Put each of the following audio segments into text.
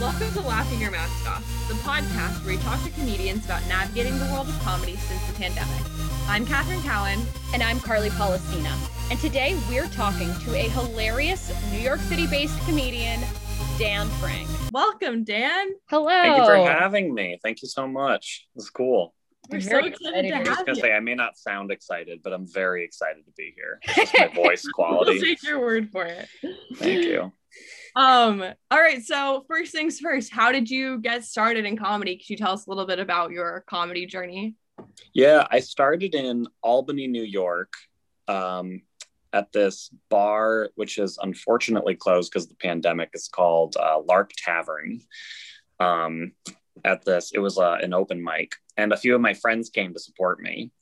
Welcome to Laughing Your Mask Off, the podcast where we talk to comedians about navigating the world of comedy since the pandemic. I'm Catherine Cowan. And I'm Carly Palestina. And today we're talking to a hilarious New York City based comedian, Dan Frank. Welcome, Dan. Hello. Thank you for having me. Thank you so much. It's cool. We're so Very excited excited. to I was have gonna you. say I may not sound excited, but I'm very excited to be here. It's just my voice We'll quality. take your word for it. Thank you. Um, all right, so first things first, how did you get started in comedy? Could you tell us a little bit about your comedy journey? Yeah, I started in Albany, New York, um, at this bar, which is unfortunately closed because the pandemic. It's called uh, Lark Tavern. Um, at this, it was uh, an open mic, and a few of my friends came to support me.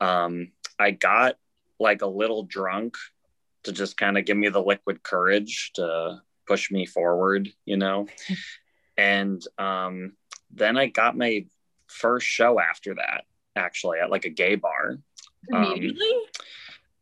Um, I got like a little drunk to just kind of give me the liquid courage to push me forward, you know. and um, then I got my first show after that actually at like a gay bar. Um, Immediately?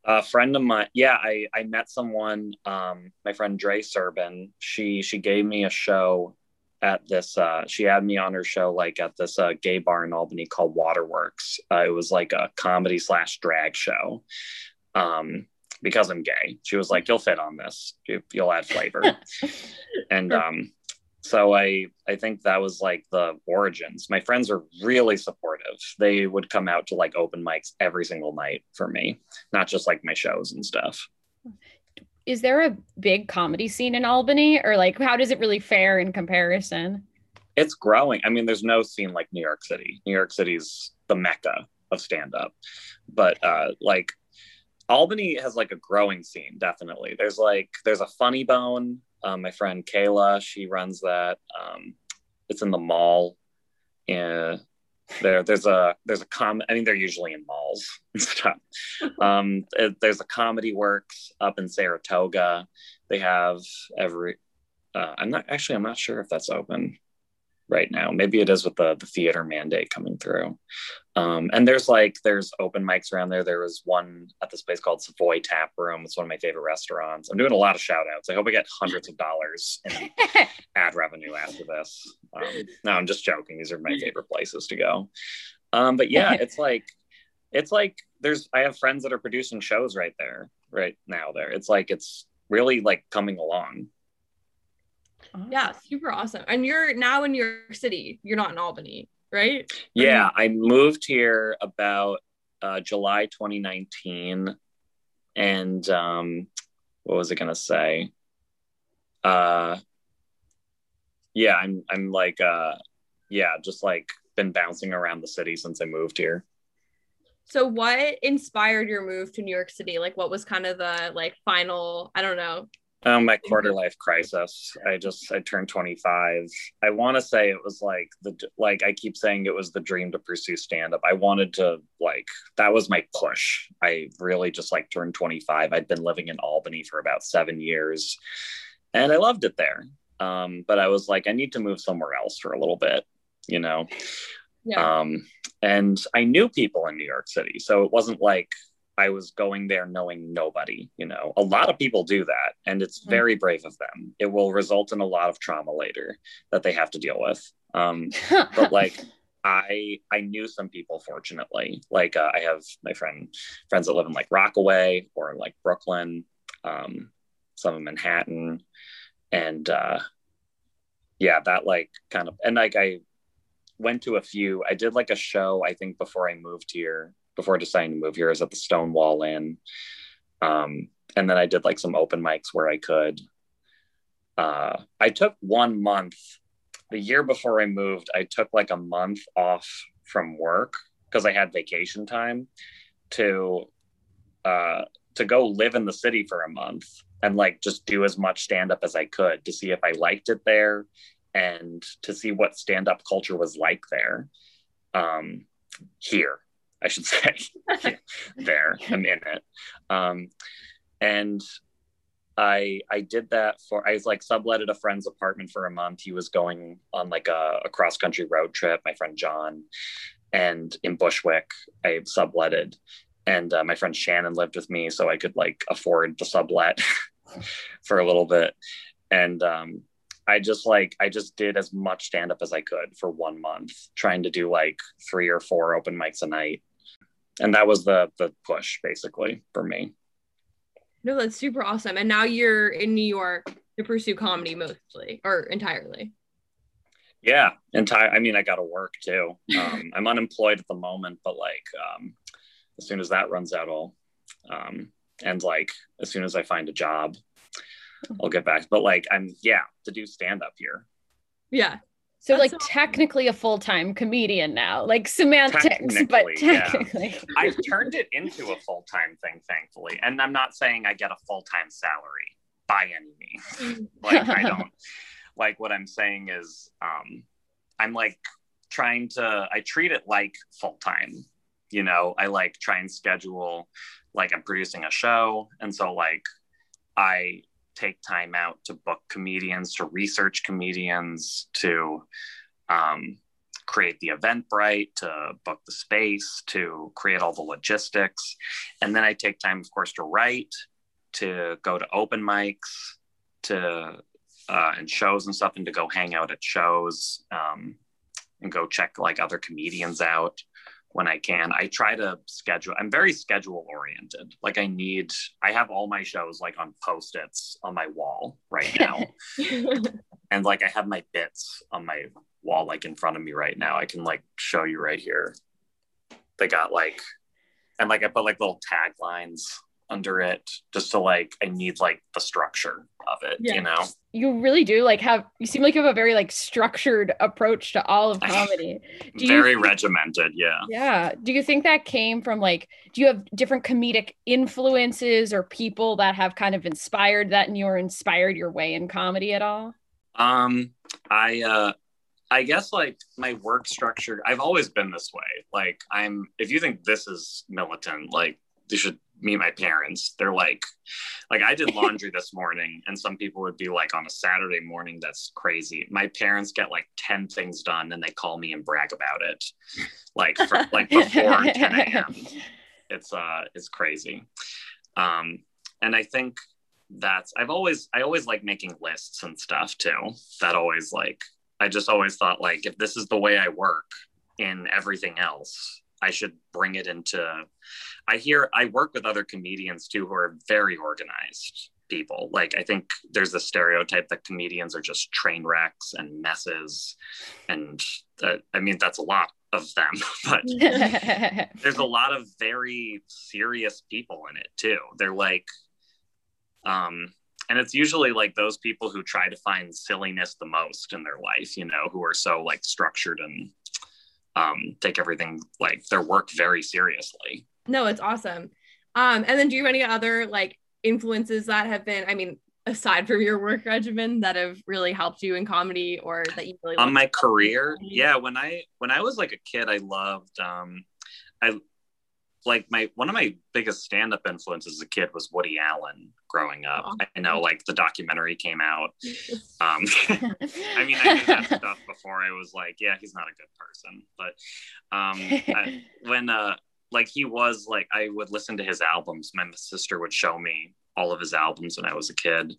A friend of mine, yeah, I I met someone, um, my friend Dre Serban. She she gave me a show at this. Uh, she had me on her show like at this uh, gay bar in Albany called Waterworks. Uh, it was like a comedy slash drag show. Um, because I'm gay, she was like, "You'll fit on this. You, you'll add flavor." and um, so I I think that was like the origins. My friends are really supportive. They would come out to like open mics every single night for me, not just like my shows and stuff. Is there a big comedy scene in Albany or like how does it really fare in comparison? It's growing. I mean, there's no scene like New York City. New York City's the mecca of stand up. But uh like Albany has like a growing scene, definitely. There's like there's a funny bone. Um, my friend Kayla, she runs that. Um, it's in the mall. And there there's a there's a com I mean they're usually in malls and stuff. Um, it- there's a comedy works up in Saratoga. They have every uh, I'm not actually I'm not sure if that's open right now. Maybe it is with the the theater mandate coming through. Um, and there's like there's open mics around there. There was one at this place called Savoy Tap Room. It's one of my favorite restaurants. I'm doing a lot of shout outs. I hope I get hundreds of dollars in ad revenue after this. Um, no, I'm just joking. These are my favorite places to go. Um, but yeah, it's like it's like there's I have friends that are producing shows right there right now. There, it's like it's really like coming along. Yeah, super awesome. And you're now in New York City. You're not in Albany, right? Yeah, I moved here about uh, July 2019, and um, what was I gonna say? Uh, yeah, I'm I'm like uh, yeah, just like been bouncing around the city since I moved here. So what inspired your move to New York City? Like what was kind of the like final, I don't know. Um, my quarter life crisis. I just I turned 25. I want to say it was like the like I keep saying it was the dream to pursue stand up. I wanted to like that was my push. I really just like turned 25. I'd been living in Albany for about 7 years and I loved it there. Um, but I was like I need to move somewhere else for a little bit, you know. Yeah. Um, and I knew people in New York City, so it wasn't like I was going there knowing nobody. You know, a lot of people do that, and it's Mhm. very brave of them. It will result in a lot of trauma later that they have to deal with. Um, but like, I I knew some people. Fortunately, like uh, I have my friend friends that live in like Rockaway or like Brooklyn, um, some in Manhattan, and uh, yeah, that like kind of and like I went to a few. I did like a show I think before I moved here, before deciding to move here, at the Stonewall Inn, um, and then I did like some open mics where I could. Uh, I took one month the year before I moved. I took like a month off from work because I had vacation time to uh, to go live in the city for a month and like just do as much stand up as I could to see if I liked it there and to see what stand up culture was like there. Um, here, I should say. there, I'm in it. Um, and I I did that for I was like subletted a friend's apartment for a month. He was going on like a, a cross country road trip. My friend John, and in Bushwick, I subletted, and uh, my friend Shannon lived with me, so I could like afford the sublet for a little bit. And um, I just like I just did as much stand up as I could for one month, trying to do like three or four open mics a night. And that was the the push basically for me. No, that's super awesome. And now you're in New York to pursue comedy mostly or entirely. Yeah, entire. I mean, I got to work too. Um, I'm unemployed at the moment, but like um, as soon as that runs out, I'll um, and like as soon as I find a job, I'll get back. But like I'm yeah to do stand up here. Yeah. So That's like awesome. technically a full-time comedian now, like semantics, but technically. Yeah. I've turned it into a full-time thing, thankfully. And I'm not saying I get a full-time salary by any means. like I don't like what I'm saying is um I'm like trying to I treat it like full-time. You know, I like try and schedule like I'm producing a show. And so like I take time out to book comedians, to research comedians, to um, create the Eventbrite, to book the space, to create all the logistics. And then I take time, of course, to write, to go to open mics, to uh, and shows and stuff, and to go hang out at shows um, and go check like other comedians out when I can. I try to schedule. I'm very schedule oriented. Like I need I have all my shows like on post-its on my wall right now. and like I have my bits on my wall like in front of me right now. I can like show you right here. They got like and like I put like little taglines under it just to like I need like the structure of it, yeah. you know. You really do like have you seem like you have a very like structured approach to all of comedy. Very regimented, yeah. Yeah. Do you think that came from like do you have different comedic influences or people that have kind of inspired that and you're inspired your way in comedy at all? Um I uh I guess like my work structure, I've always been this way. Like I'm if you think this is militant, like you should meet my parents. They're like like i did laundry this morning and some people would be like on a saturday morning that's crazy. My parents get like 10 things done and they call me and brag about it like for, like before 10 a.m it's uh it's crazy. Um and i think that's i've always i always like making lists and stuff too. That always like i just always thought like if this is the way i work in everything else I should bring it into. I hear I work with other comedians too who are very organized people. Like I think there's a stereotype that comedians are just train wrecks and messes, and that, I mean that's a lot of them, but there's a lot of very serious people in it too. They're like, um, and it's usually like those people who try to find silliness the most in their life, you know, who are so like structured and um, take everything like their work very seriously. No, it's awesome. Um, and then do you have any other like influences that have been, I mean, aside from your work regimen that have really helped you in comedy or that you really on my career? Yeah, when I when I was like a kid, I loved um I like my one of my biggest stand-up influences as a kid was Woody Allen growing up. I know like the documentary came out. Um I mean I knew that stuff before I was like, yeah, he's not a good person. But um I, when uh like he was like I would listen to his albums. My sister would show me all of his albums when I was a kid.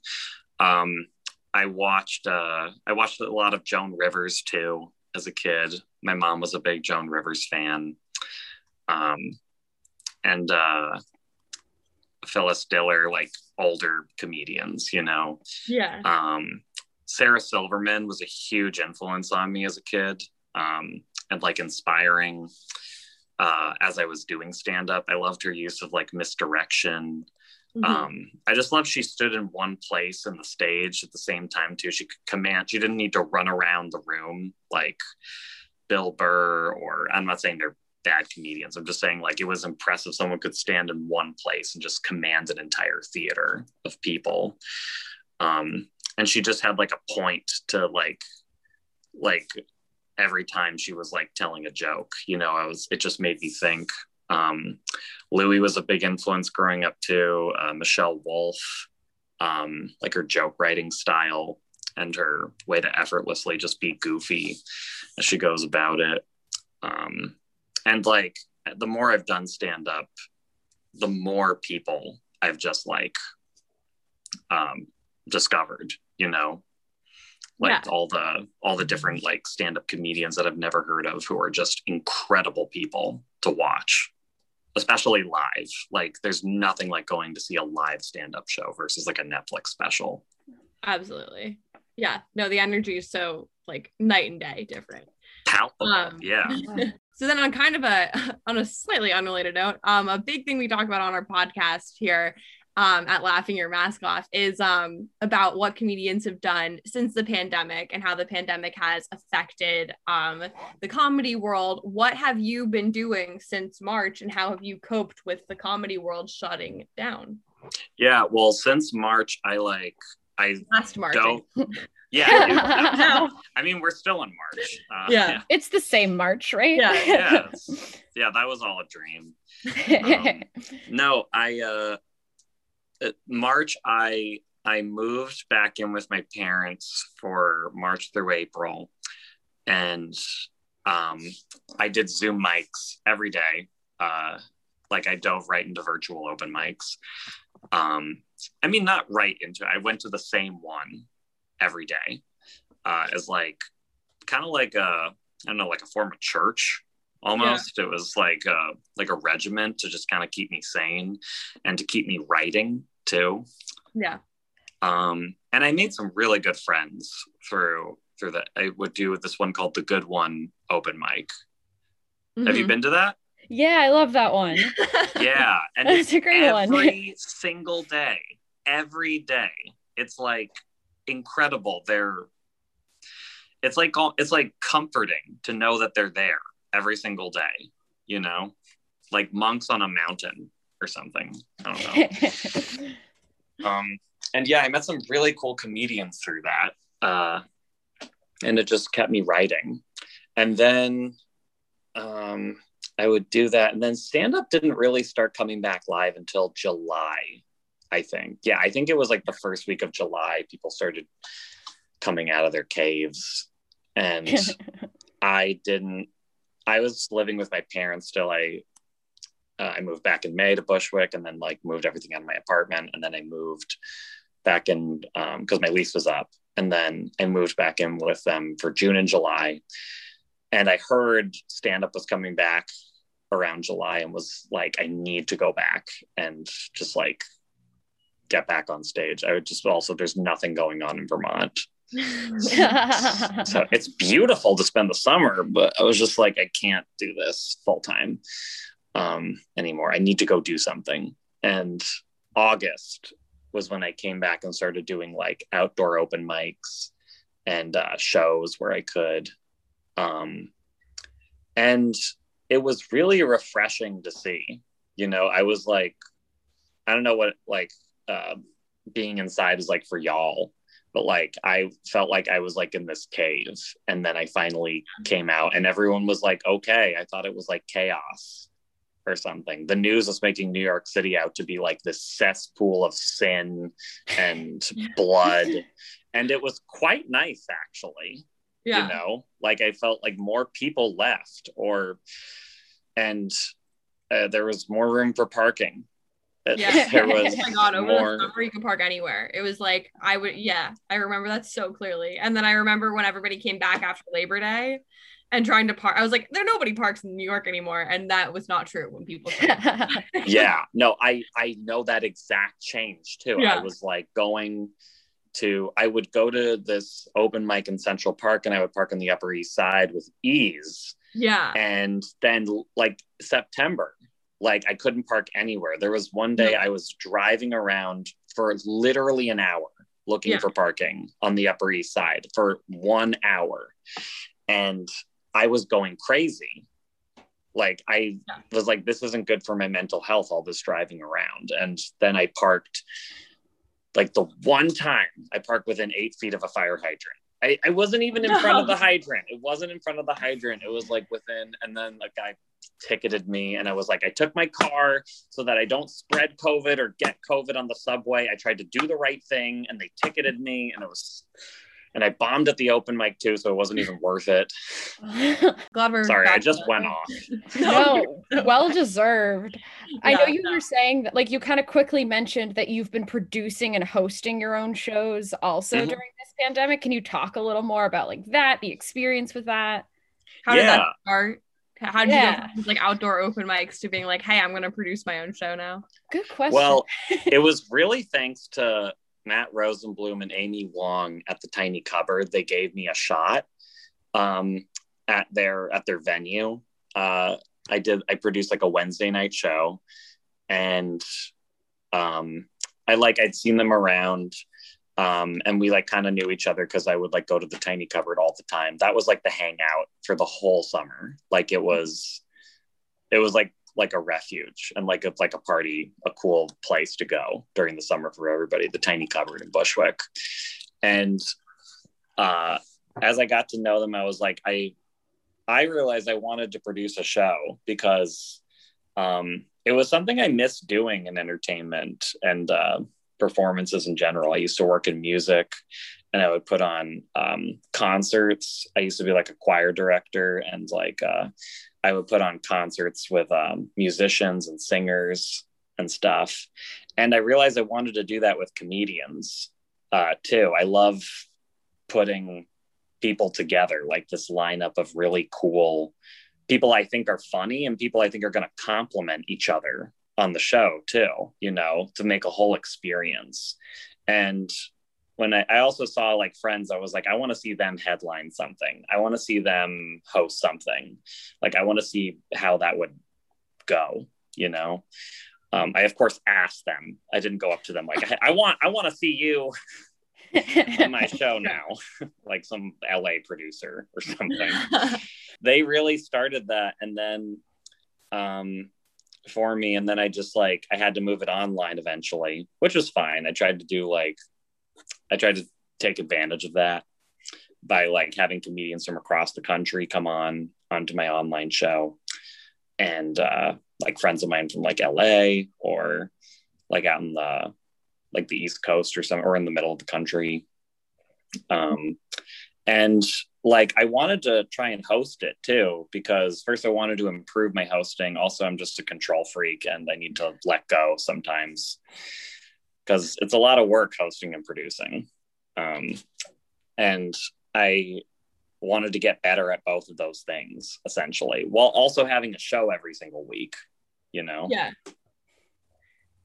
Um I watched uh I watched a lot of Joan Rivers too as a kid. My mom was a big Joan Rivers fan. Um, and uh, Phyllis Diller, like older comedians, you know. Yeah. Um, Sarah Silverman was a huge influence on me as a kid, um, and like inspiring uh, as I was doing stand up. I loved her use of like misdirection. Mm-hmm. Um, I just love she stood in one place in the stage at the same time too. She could command. She didn't need to run around the room like Bill Burr or I'm not saying they're bad comedians. I'm just saying, like, it was impressive. Someone could stand in one place and just command an entire theater of people. Um, and she just had like a point to like, like every time she was like telling a joke, you know, I was, it just made me think. Um, Louie was a big influence growing up too. Uh, Michelle Wolf, um, like her joke writing style and her way to effortlessly just be goofy as she goes about it. Um, and like the more I've done stand up, the more people I've just like um, discovered, you know. Like Yeah. all the all the different like stand-up comedians that I've never heard of who are just incredible people to watch especially live like there's nothing like going to see a live stand-up show versus like a Netflix special Absolutely. Yeah. No, the energy is so like night and day different. palpable Um, yeah So then on kind of a on a slightly unrelated note, um, a big thing we talk about on our podcast here um, at Laughing Your Mask Off is um, about what comedians have done since the pandemic and how the pandemic has affected um, the comedy world. What have you been doing since March and how have you coped with the comedy world shutting down? yeah well since March I like I Last March. don't yeah I mean we're still in March uh, Yeah. It's the same March, right? Yeah. yeah yeah that was all a dream Um, no i uh, march i i moved back in with my parents for march through april. And um i did zoom mics every day. Uh like i dove right into virtual open mics. Um i mean not right into i went to the same one every day uh as like kind of like a i don't know like a form of church almost. It was like a like a regiment to just kind of keep me sane and to keep me writing too yeah. um and i made some really good friends through through that i would do this one called the good one open mic have you Mhm. been to that yeah, I love that one. yeah and it's a great one. every single day every day it's like incredible they're it's like all it's like comforting to know that they're there every single day you know like monks on a mountain or something. I don't know. Um and yeah i met some really cool comedians through that uh and it just kept me writing. And then um i would do that and then stand up didn't really start coming back live until july i think. Yeah i think it was like the first week of july people started coming out of their caves and i didn't i was living with my parents still i uh, i moved back in may to bushwick and then like moved everything out of my apartment and then i moved back in because my lease was up and then i moved back in with them for june and july. And i heard stand up was coming back around july and was like i need to go back and just like get back on stage. I would just also there's nothing going on in vermont. So it's beautiful to spend the summer but i was just like i can't do this full time um, anymore. I need to go do something. And august was when i came back and started doing like outdoor open mics and uh, shows where i could. Um, and it was really refreshing to see. You know i was like i don't know what like uh, being inside is like for y'all but like I felt like I was like in this cave. And then I finally came out and everyone was like okay. I thought it was like chaos or something the news was making New York City out to be like this cesspool of sin and blood and it was quite nice actually yeah. you know like I felt like more people left or and uh, there was more room for parking Uh, Yeah. there was Oh my god, over more the summer you could park anywhere. It was like I would yeah, I remember that so clearly. And then I remember when everybody came back after Labor Day and trying to park. I was like, there nobody parks in New York anymore. And that was not true when people yeah no i i know that exact change too Yeah. i was like going to i would go to this open mic in central park and i would park on the upper east side with ease Yeah. and then like september like i couldn't park anywhere there was one day i was driving around for literally an hour looking Yeah. for parking on the upper east side for one hour and i was going crazy like i Yeah. was like this isn't good for my mental health all this driving around and then i parked like the one time i parked within eight feet of a fire hydrant I, I wasn't even in front of the hydrant. It wasn't in front of the hydrant. It was like within, and then a guy ticketed me, and I was like, I took my car so that I don't spread COVID or get COVID on the subway. I tried to do the right thing, and they ticketed me, and it was, and I bombed at the open mic too, so it wasn't even worth it. Glad we're Sorry, I just to went off. no, well deserved. I know you no. were saying that, like, you kind of quickly mentioned that you've been producing and hosting your own shows also Mhm. during this pandemic. Can you talk a little more about like that, the experience with that? How did that start? How did Yeah. you go from like outdoor open mics to being like, hey, I'm gonna produce my own show now? Good question. Well, it was really thanks to Matt Rosenblum and Amy Wong at the Tiny Cupboard. They gave me a shot um, at their at their venue. Uh, I did. I produced like a Wednesday night show, and um, I like I'd seen them around. Um, and we like kind of knew each other because I would like go to the tiny cupboard all the time. That was like the hangout for the whole summer. Like it was, it was like like a refuge and like a like a party, a cool place to go during the summer for everybody. The tiny cupboard in Bushwick, and uh, as I got to know them, I was like, I I realized I wanted to produce a show because um, it was something I missed doing in entertainment and uh, performances in general. I used to work in music and I would put on um, concerts. I used to be like a choir director and like uh, I would put on concerts with um, musicians and singers and stuff. And I realized I wanted to do that with comedians uh, too. I love putting people together, like this lineup of really cool people I think are funny and people I think are going to complement each other on the show too, you know, to make a whole experience. And when I, I also saw like friends, I was like, I want to see them headline something. I want to see them host something. Like, I want to see how that would go, you know? Um, I of course asked them. I didn't go up to them like, I, I want, I want to see you on my show now, like some LA producer or something. they really started that and then um for me and then I just like I had to move it online eventually, which was fine. I tried to do like I tried to take advantage of that by like having comedians from across the country come on onto my online show and uh like friends of mine from like LA or like out in the like the East Coast or some or in the middle of the country. Um and like I wanted to try and host it too because first I wanted to improve my hosting. Also, I'm just a control freak and I need to let go sometimes because it's a lot of work hosting and producing. Um, and I wanted to get better at both of those things essentially while also having a show every single week, you know? yeah.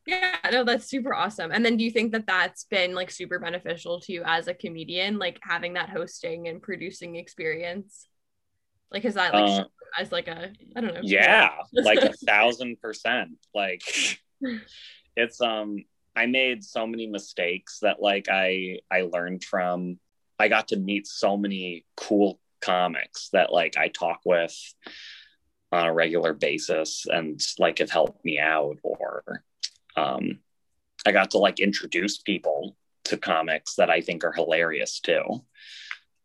Yeah, no, that's super awesome. And then do you think that that's been like super beneficial to you as a comedian, like having that hosting and producing experience? Like, is that like Uh, as like a, I don't know. yeah like a thousand percent like it's um i made so many mistakes that like i i learned from i got to meet so many cool comics that like i talk with on a regular basis and like have helped me out or um i got to like introduce people to comics that i think are hilarious too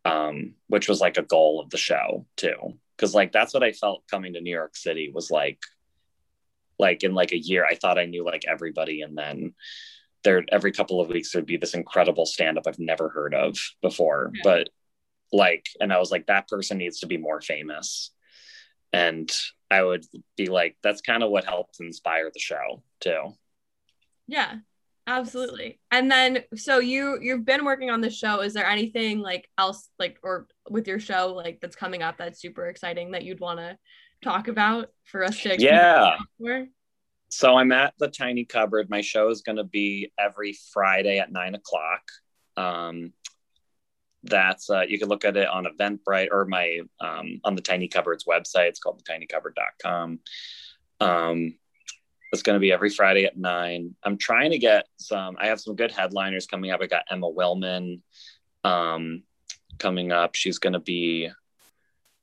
um which was like a goal of the show too. Because like that's what I felt coming to New York City was like like in like a year I thought I knew like everybody and then there every couple of weeks there'd be this incredible stand up I've never heard of before Yeah. but like and I was like that person needs to be more famous and I would be like that's kind of what helped inspire the show too Yeah, absolutely. And then so you you've been working on the show. Is there anything like else like or with your show like that's coming up that's super exciting that you'd want to talk about for us to Yeah. So I'm at the Tiny Cupboard. My show is going to be every Friday at nine o'clock. Um, that's uh, you can look at it on Eventbrite or my um, on the Tiny Cupboard's website. It's called the thetiny.cupboard.com. Um, it's going to be every Friday at nine. I'm trying to get some. I have some good headliners coming up. I got Emma Willmann um, coming up. She's going to be.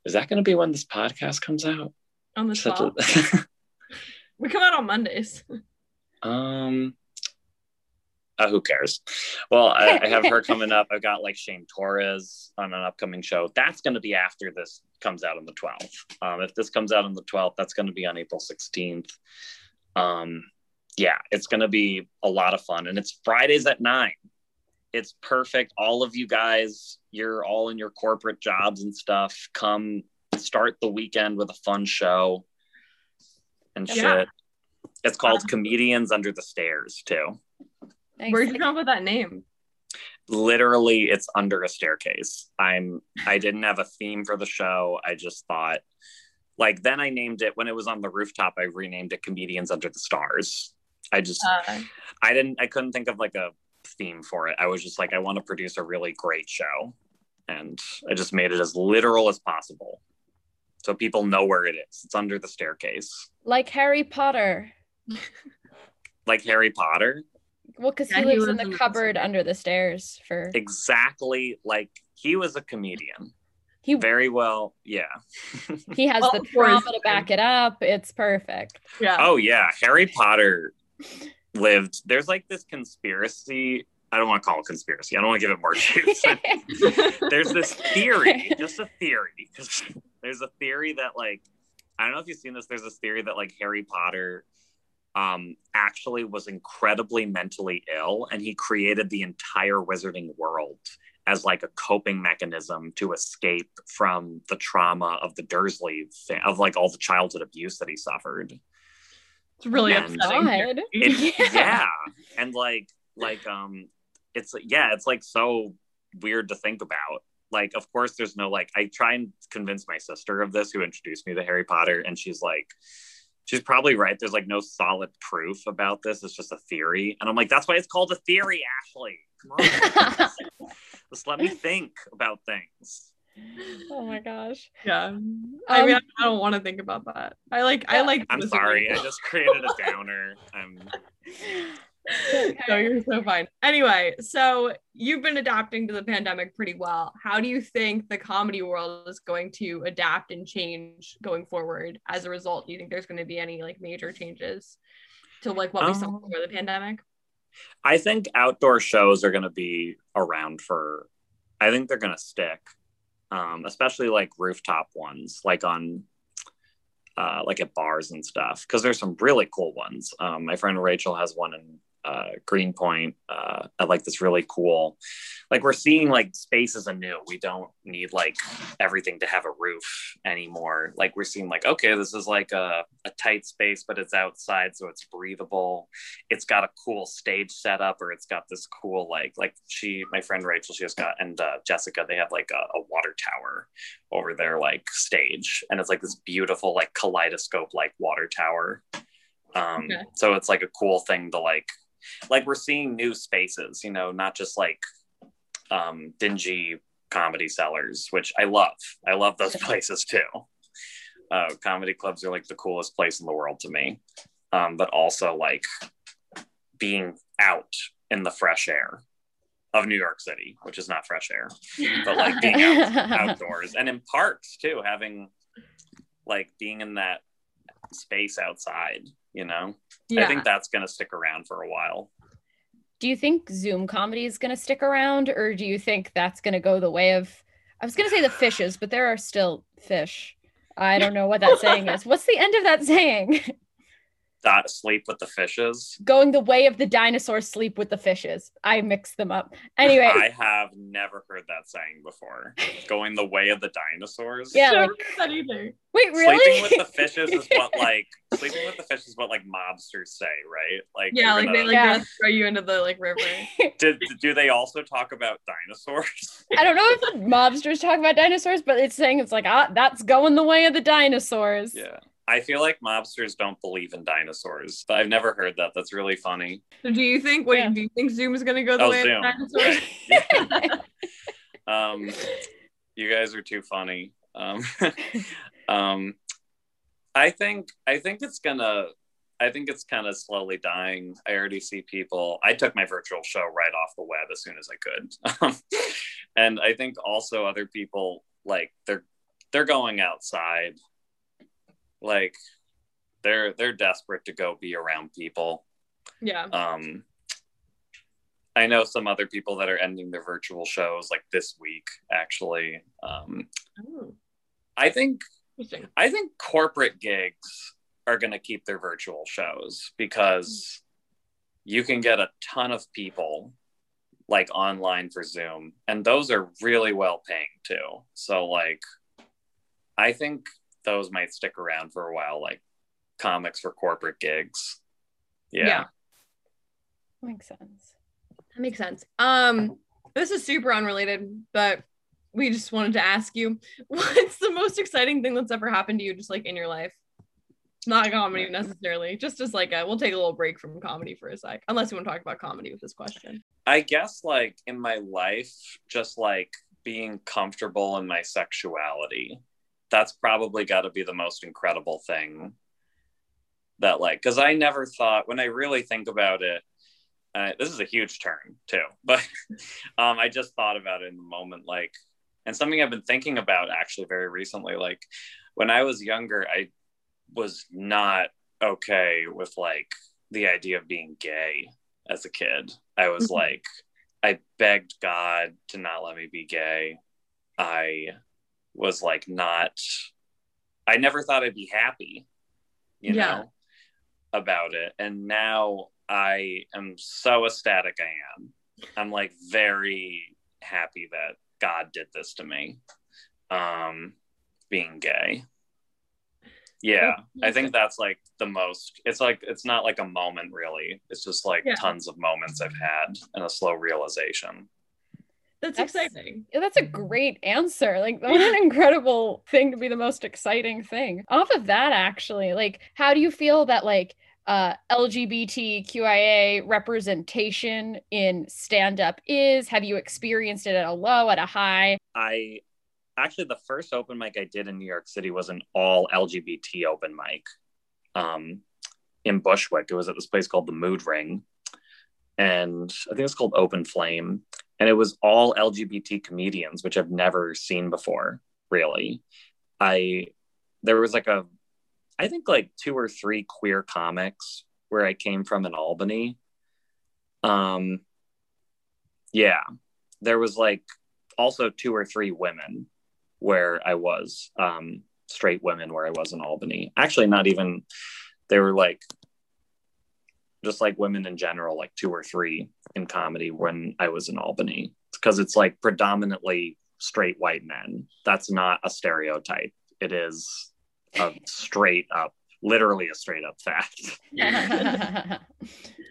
Is that going to be when this podcast comes out? on the 12th. we come out on Mondays. Um, uh, who cares? Well, I, I have her coming up. I've got like Shane Torres on an upcoming show. That's going to be after this comes out on the 12th. Um, if this comes out on the 12th, that's going to be on April 16th. Um, yeah, it's going to be a lot of fun. And it's Fridays at nine. It's perfect. All of you guys you're all in your corporate jobs and stuff, come start the weekend with a fun show and Yeah. shit. It's called Comedians Under the Stairs, too. Nice. Where'd you come up with that name? Literally, it's under a staircase. I'm I didn't have a theme for the show. I just thought like then I named it when it was on the rooftop, I renamed it Comedians Under the Stars. I just Uh, I didn't I couldn't think of like a theme for it. I was just like, I want to produce a really great show. And I just made it as literal as possible. So people know where it is. It's under the staircase. like Harry Potter. Like Harry Potter. Well, because Yeah, he he lives lives in the under the cupboard under the stairs for Exactly like he was a comedian. he Very well. Yeah. he has Well, the of course. trauma to back it up. It's perfect. yeah. Oh yeah. Harry Potter lived there's like this conspiracy. I don't want to call it conspiracy. I don't want to give it more juice. there's this theory, just a theory. There's a theory that like I don't know if you've seen this. There's this theory that like Harry Potter um actually was incredibly mentally ill and he created the entire wizarding world as like a coping mechanism to escape from the trauma of the Dursley of like all the childhood abuse that he suffered. It's really And- upsetting. It- Yeah. yeah. And like like um it's yeah, it's like so weird to think about. Like of course there's no like I try and convince my sister of this who introduced me to Harry Potter and she's like she's probably right. There's like no solid proof about this. It's just a theory. And I'm like that's why it's called a theory, Ashley. Come on. just let me think about things. Oh my gosh. Yeah. I mean, Um, I don't want to think about that. I like, I like. I'm sorry. I just created a downer. I'm no, you're so fine. Anyway, so you've been adapting to the pandemic pretty well. How do you think the comedy world is going to adapt and change going forward as a result? Do you think there's going to be any like major changes to like what we saw Um, before the pandemic? I think outdoor shows are going to be around for. I think they're going to stick, um, especially like rooftop ones, like on, uh, like at bars and stuff. Because there's some really cool ones. Um, my friend Rachel has one in uh, Greenpoint. Uh, at like this really cool. Like we're seeing like spaces anew. We don't need like everything to have a roof anymore. Like we're seeing like okay, this is like a, a tight space, but it's outside, so it's breathable it's got a cool stage setup or it's got this cool like like she my friend rachel she has got and uh, jessica they have like a, a water tower over their like stage and it's like this beautiful like kaleidoscope like water tower um Okay. so it's like a cool thing to like like we're seeing new spaces you know not just like um dingy comedy cellars which i love. I love those places too. Uh comedy clubs are like the coolest place in the world to me. Um but also like being out in the fresh air of New York City, which is not fresh air, but like being out, outdoors and in parks too, having like being in that space outside, you know? Yeah. I think that's going to stick around for a while. Do you think Zoom comedy is going to stick around, or do you think that's going to go the way of? I was going to say the fishes, but there are still fish. I don't know what that saying is. What's the end of that saying? Dot sleep with the fishes. Going the way of the dinosaurs, sleep with the fishes. I mix them up. Anyway, I have never heard that saying before. Going the way of the dinosaurs. Yeah, like- that either. wait, really? Sleeping with the fishes is what like sleeping with the fishes is what like mobsters say, right? Like Yeah, like they gonna- like Yeah. throw you into the like river. did, do they also talk about dinosaurs? I don't know if mobsters talk about dinosaurs, but it's saying it's like ah, that's going the way of the dinosaurs. yeah. I feel like mobsters don't believe in dinosaurs. But I've never heard that. That's really funny. So do you think? What Yeah. do you think? Zoom is gonna go the Oh, way Zoom. of dinosaurs? Right. um, you guys are too funny. Um, um, I think I think it's gonna. I think it's kind of slowly dying. I already see people. I took my virtual show right off the web as soon as I could, um, and I think also other people like they're they're going outside. Like they're they're desperate to go be around people. Yeah. Um, I know some other people that are ending their virtual shows like this week. Actually, um, Oh, I think. I think corporate gigs are going to keep their virtual shows because you can get a ton of people like online for Zoom, and those are really well paying too. So like, I think those might stick around for a while, like comics for corporate gigs. Yeah. yeah. Makes sense. That makes sense. Um, this is super unrelated, but we just wanted to ask you what's the most exciting thing that's ever happened to you just like in your life not comedy necessarily just as like a we'll take a little break from comedy for a sec unless you want to talk about comedy with this question i guess like in my life just like being comfortable in my sexuality that's probably got to be the most incredible thing that like because i never thought when i really think about it uh, this is a huge turn too but um, i just thought about it in the moment like and something I've been thinking about actually very recently. Like when I was younger, I was not okay with like the idea of being gay as a kid. I was mm-hmm. like, I begged God to not let me be gay. I was like, not, I never thought I'd be happy, you yeah. know, about it. And now I am so ecstatic I am. I'm like very happy that God did this to me. Um, being gay. Yeah, I think that's like the most. It's like it's not like a moment really. It's just like yeah. tons of moments I've had and a slow realization. That's, that's exciting. That's a great answer. Like, what an incredible thing to be the most exciting thing. Off of that, actually, like, how do you feel that like uh, LGBTQIA representation in stand up is? Have you experienced it at a low, at a high? I actually, the first open mic I did in New York City was an all LGBT open mic um, in Bushwick. It was at this place called the Mood Ring. And I think it's called Open Flame. And it was all LGBT comedians, which I've never seen before, really. I, there was like a I think like two or three queer comics where I came from in Albany. Um, yeah, there was like also two or three women where I was, um, straight women where I was in Albany. Actually, not even, they were like just like women in general, like two or three in comedy when I was in Albany. Because it's like predominantly straight white men. That's not a stereotype. It is a straight up, literally a straight up fact.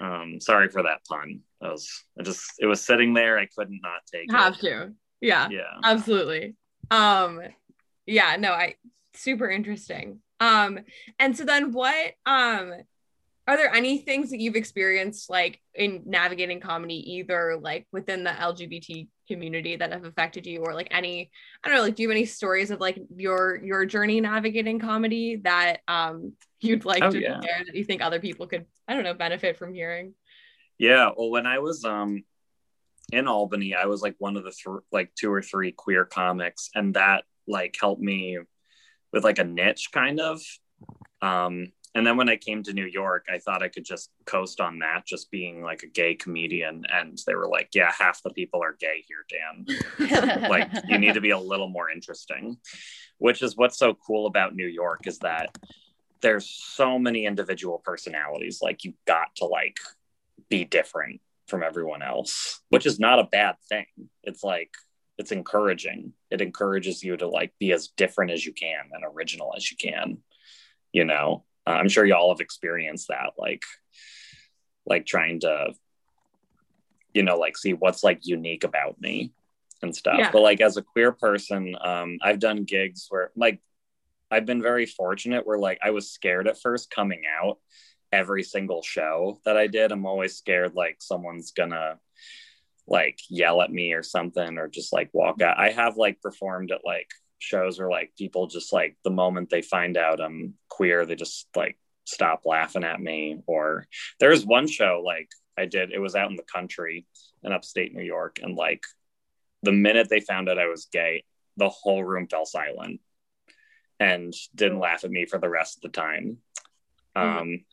um, sorry for that pun. That was I just it was sitting there. I couldn't not take Have it. to. Yeah. Yeah. Absolutely. Um, yeah, no, I super interesting. Um, and so then what um are there any things that you've experienced like in navigating comedy either like within the lgbt community that have affected you or like any i don't know like do you have any stories of like your your journey navigating comedy that um you'd like oh, to yeah. share that you think other people could i don't know benefit from hearing yeah well when i was um in albany i was like one of the th- like two or three queer comics and that like helped me with like a niche kind of um and then when I came to New York, I thought I could just coast on that, just being like a gay comedian. And they were like, yeah, half the people are gay here, Dan. like, you need to be a little more interesting, which is what's so cool about New York is that there's so many individual personalities. Like, you got to like be different from everyone else, which is not a bad thing. It's like, it's encouraging. It encourages you to like be as different as you can and original as you can, you know? Uh, I'm sure y'all have experienced that, like, like trying to, you know, like see what's like unique about me and stuff. Yeah. But like as a queer person, um, I've done gigs where like I've been very fortunate where like I was scared at first coming out every single show that I did. I'm always scared like someone's gonna like yell at me or something or just like walk out. I have like performed at like shows where like people just like the moment they find out I'm queer, they just like stop laughing at me. Or there's one show like I did, it was out in the country in upstate New York, and like the minute they found out I was gay, the whole room fell silent and didn't laugh at me for the rest of the time. Oh um,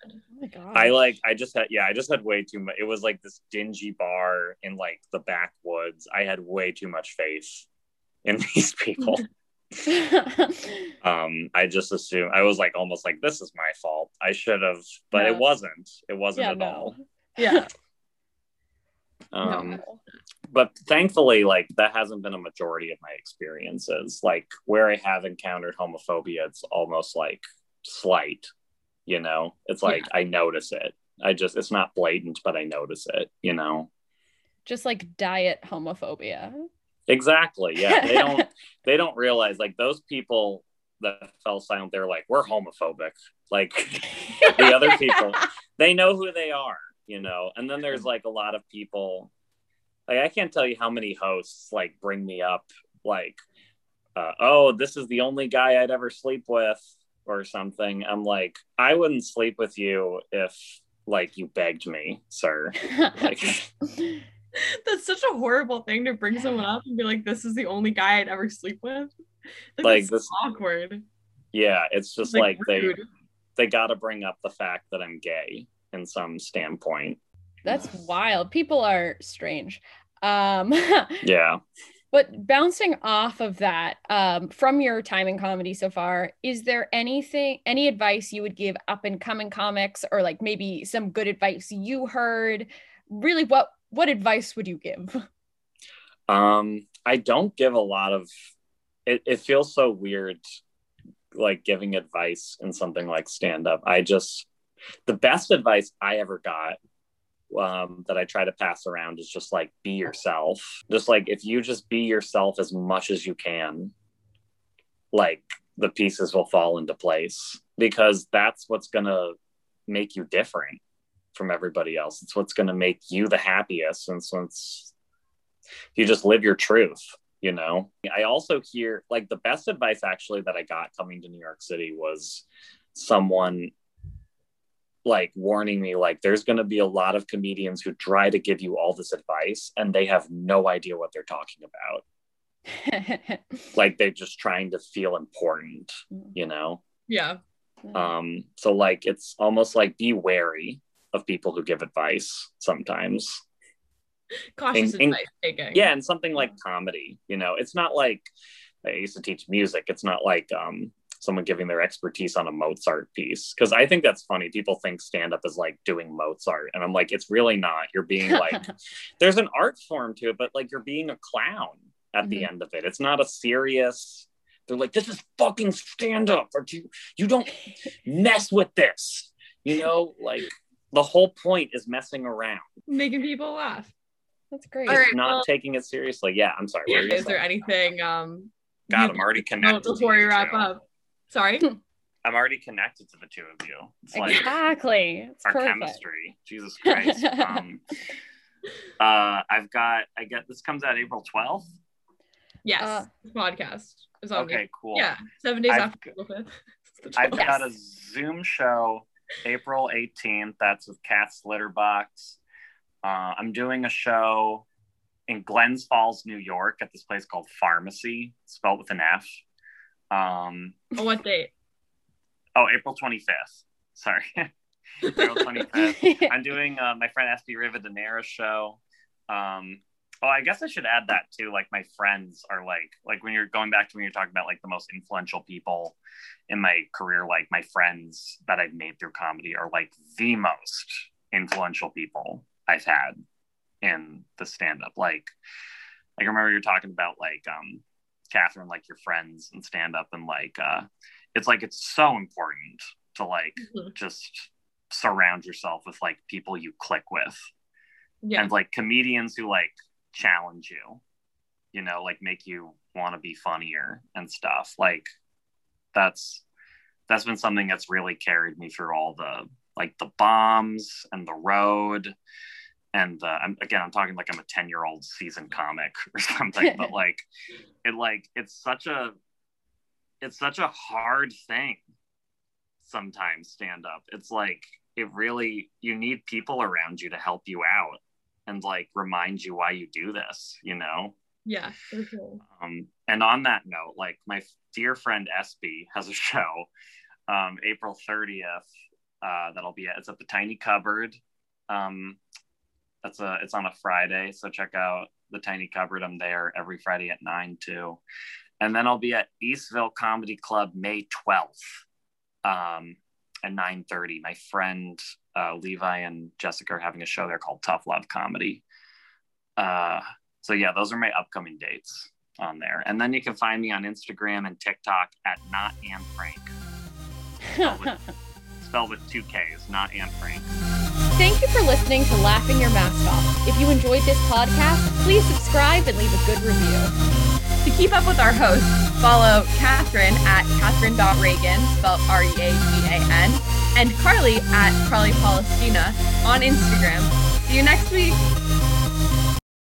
oh I like, I just had, yeah, I just had way too much. It was like this dingy bar in like the backwoods. I had way too much faith in these people. um, I just assumed I was like almost like this is my fault. I should have, but no. it wasn't. It wasn't yeah, at no. all. Yeah. um, no. but thankfully, like that hasn't been a majority of my experiences. Like where I have encountered homophobia, it's almost like slight, you know, it's like yeah. I notice it. I just, it's not blatant, but I notice it, you know, just like diet homophobia. Exactly. Yeah. They don't, they don't realize like those people that fell silent, they're like, we're homophobic. Like the other people, they know who they are, you know, and then there's like a lot of people like I can't tell you how many hosts like bring me up like, uh, oh, this is the only guy I'd ever sleep with or something. I'm like, I wouldn't sleep with you if like you begged me, sir. like, That's such a horrible thing to bring someone up and be like, this is the only guy I'd ever sleep with. Like, like this awkward. Yeah, it's just like, like they they got to bring up the fact that I'm gay in some standpoint. That's wild. People are strange. Um, yeah. But bouncing off of that, um, from your time in comedy so far, is there anything, any advice you would give up and coming comics, or like maybe some good advice you heard? Really, what what advice would you give? Um, I don't give a lot of. It, it feels so weird, like giving advice in something like stand up. I just the best advice I ever got um, that I try to pass around is just like be yourself. Just like if you just be yourself as much as you can, like the pieces will fall into place because that's what's to make you different from everybody else. It's what's going to make you the happiest. And since you just live your truth, you know, I also hear like the best advice actually that I got coming to New York City was someone like warning me like there's going to be a lot of comedians who try to give you all this advice and they have no idea what they're talking about like they're just trying to feel important mm. you know yeah um so like it's almost like be wary of people who give advice sometimes cautious and, advice taking yeah and something like comedy you know it's not like i used to teach music it's not like um someone giving their expertise on a Mozart piece. Cause I think that's funny. People think stand up is like doing Mozart. And I'm like, it's really not. You're being like, there's an art form to it, but like you're being a clown at mm-hmm. the end of it. It's not a serious, they're like, this is fucking stand up. Or you, you don't mess with this. You know, like the whole point is messing around, making people laugh. That's great. All right, not well, taking it seriously. Yeah, I'm sorry. Yeah, is there anything um God, I'm already connected. Before we wrap up. Sorry. I'm already connected to the two of you. It's like exactly. It's our perfect. chemistry. Jesus Christ. um, uh, I've got. I get this comes out April 12th. Yes, uh, podcast is on. Okay, cool. Yeah, seven days I've, after April 5th. I've yes. got a Zoom show April 18th. That's with Cats Litterbox. Uh, I'm doing a show in Glens Falls, New York, at this place called Farmacy, spelled with an F. Um, what date? Oh, April 25th. Sorry. April 25th. I'm doing uh, my friend Esty Rivadeneira's show. Um, oh, I guess I should add that too. Like my friends are like, like when you're going back to when you're talking about like the most influential people in my career, like my friends that I've made through comedy are like the most influential people I've had in the stand up. Like, I remember you're talking about like, um, Catherine, like your friends and stand up and like uh it's like it's so important to like mm-hmm. just surround yourself with like people you click with. Yeah. And like comedians who like challenge you, you know, like make you want to be funnier and stuff. Like that's that's been something that's really carried me through all the like the bombs and the road. And uh, I'm, again i'm talking like i'm a 10 year old seasoned comic or something but like it like it's such a it's such a hard thing sometimes stand up it's like it really you need people around you to help you out and like remind you why you do this you know yeah sure. um and on that note like my dear friend SB has a show um April 30th uh that'll be at it's at the tiny cupboard um that's a it's on a Friday, so check out the Tiny Cupboard. I'm there every Friday at nine too, and then I'll be at Eastville Comedy Club May 12th um, at 9:30. My friend uh, Levi and Jessica are having a show there called Tough Love Comedy. Uh, so yeah, those are my upcoming dates on there. And then you can find me on Instagram and TikTok at not Anne Frank. Spelled with, spelled with two K's, not Anne Frank. Thank you for listening to Laughing Your Mask Off. If you enjoyed this podcast, please subscribe and leave a good review. To keep up with our hosts, follow Catherine at Catherine.Reagan, spelled R E A G A N, and Carly at Carly Palestina on Instagram. See you next week.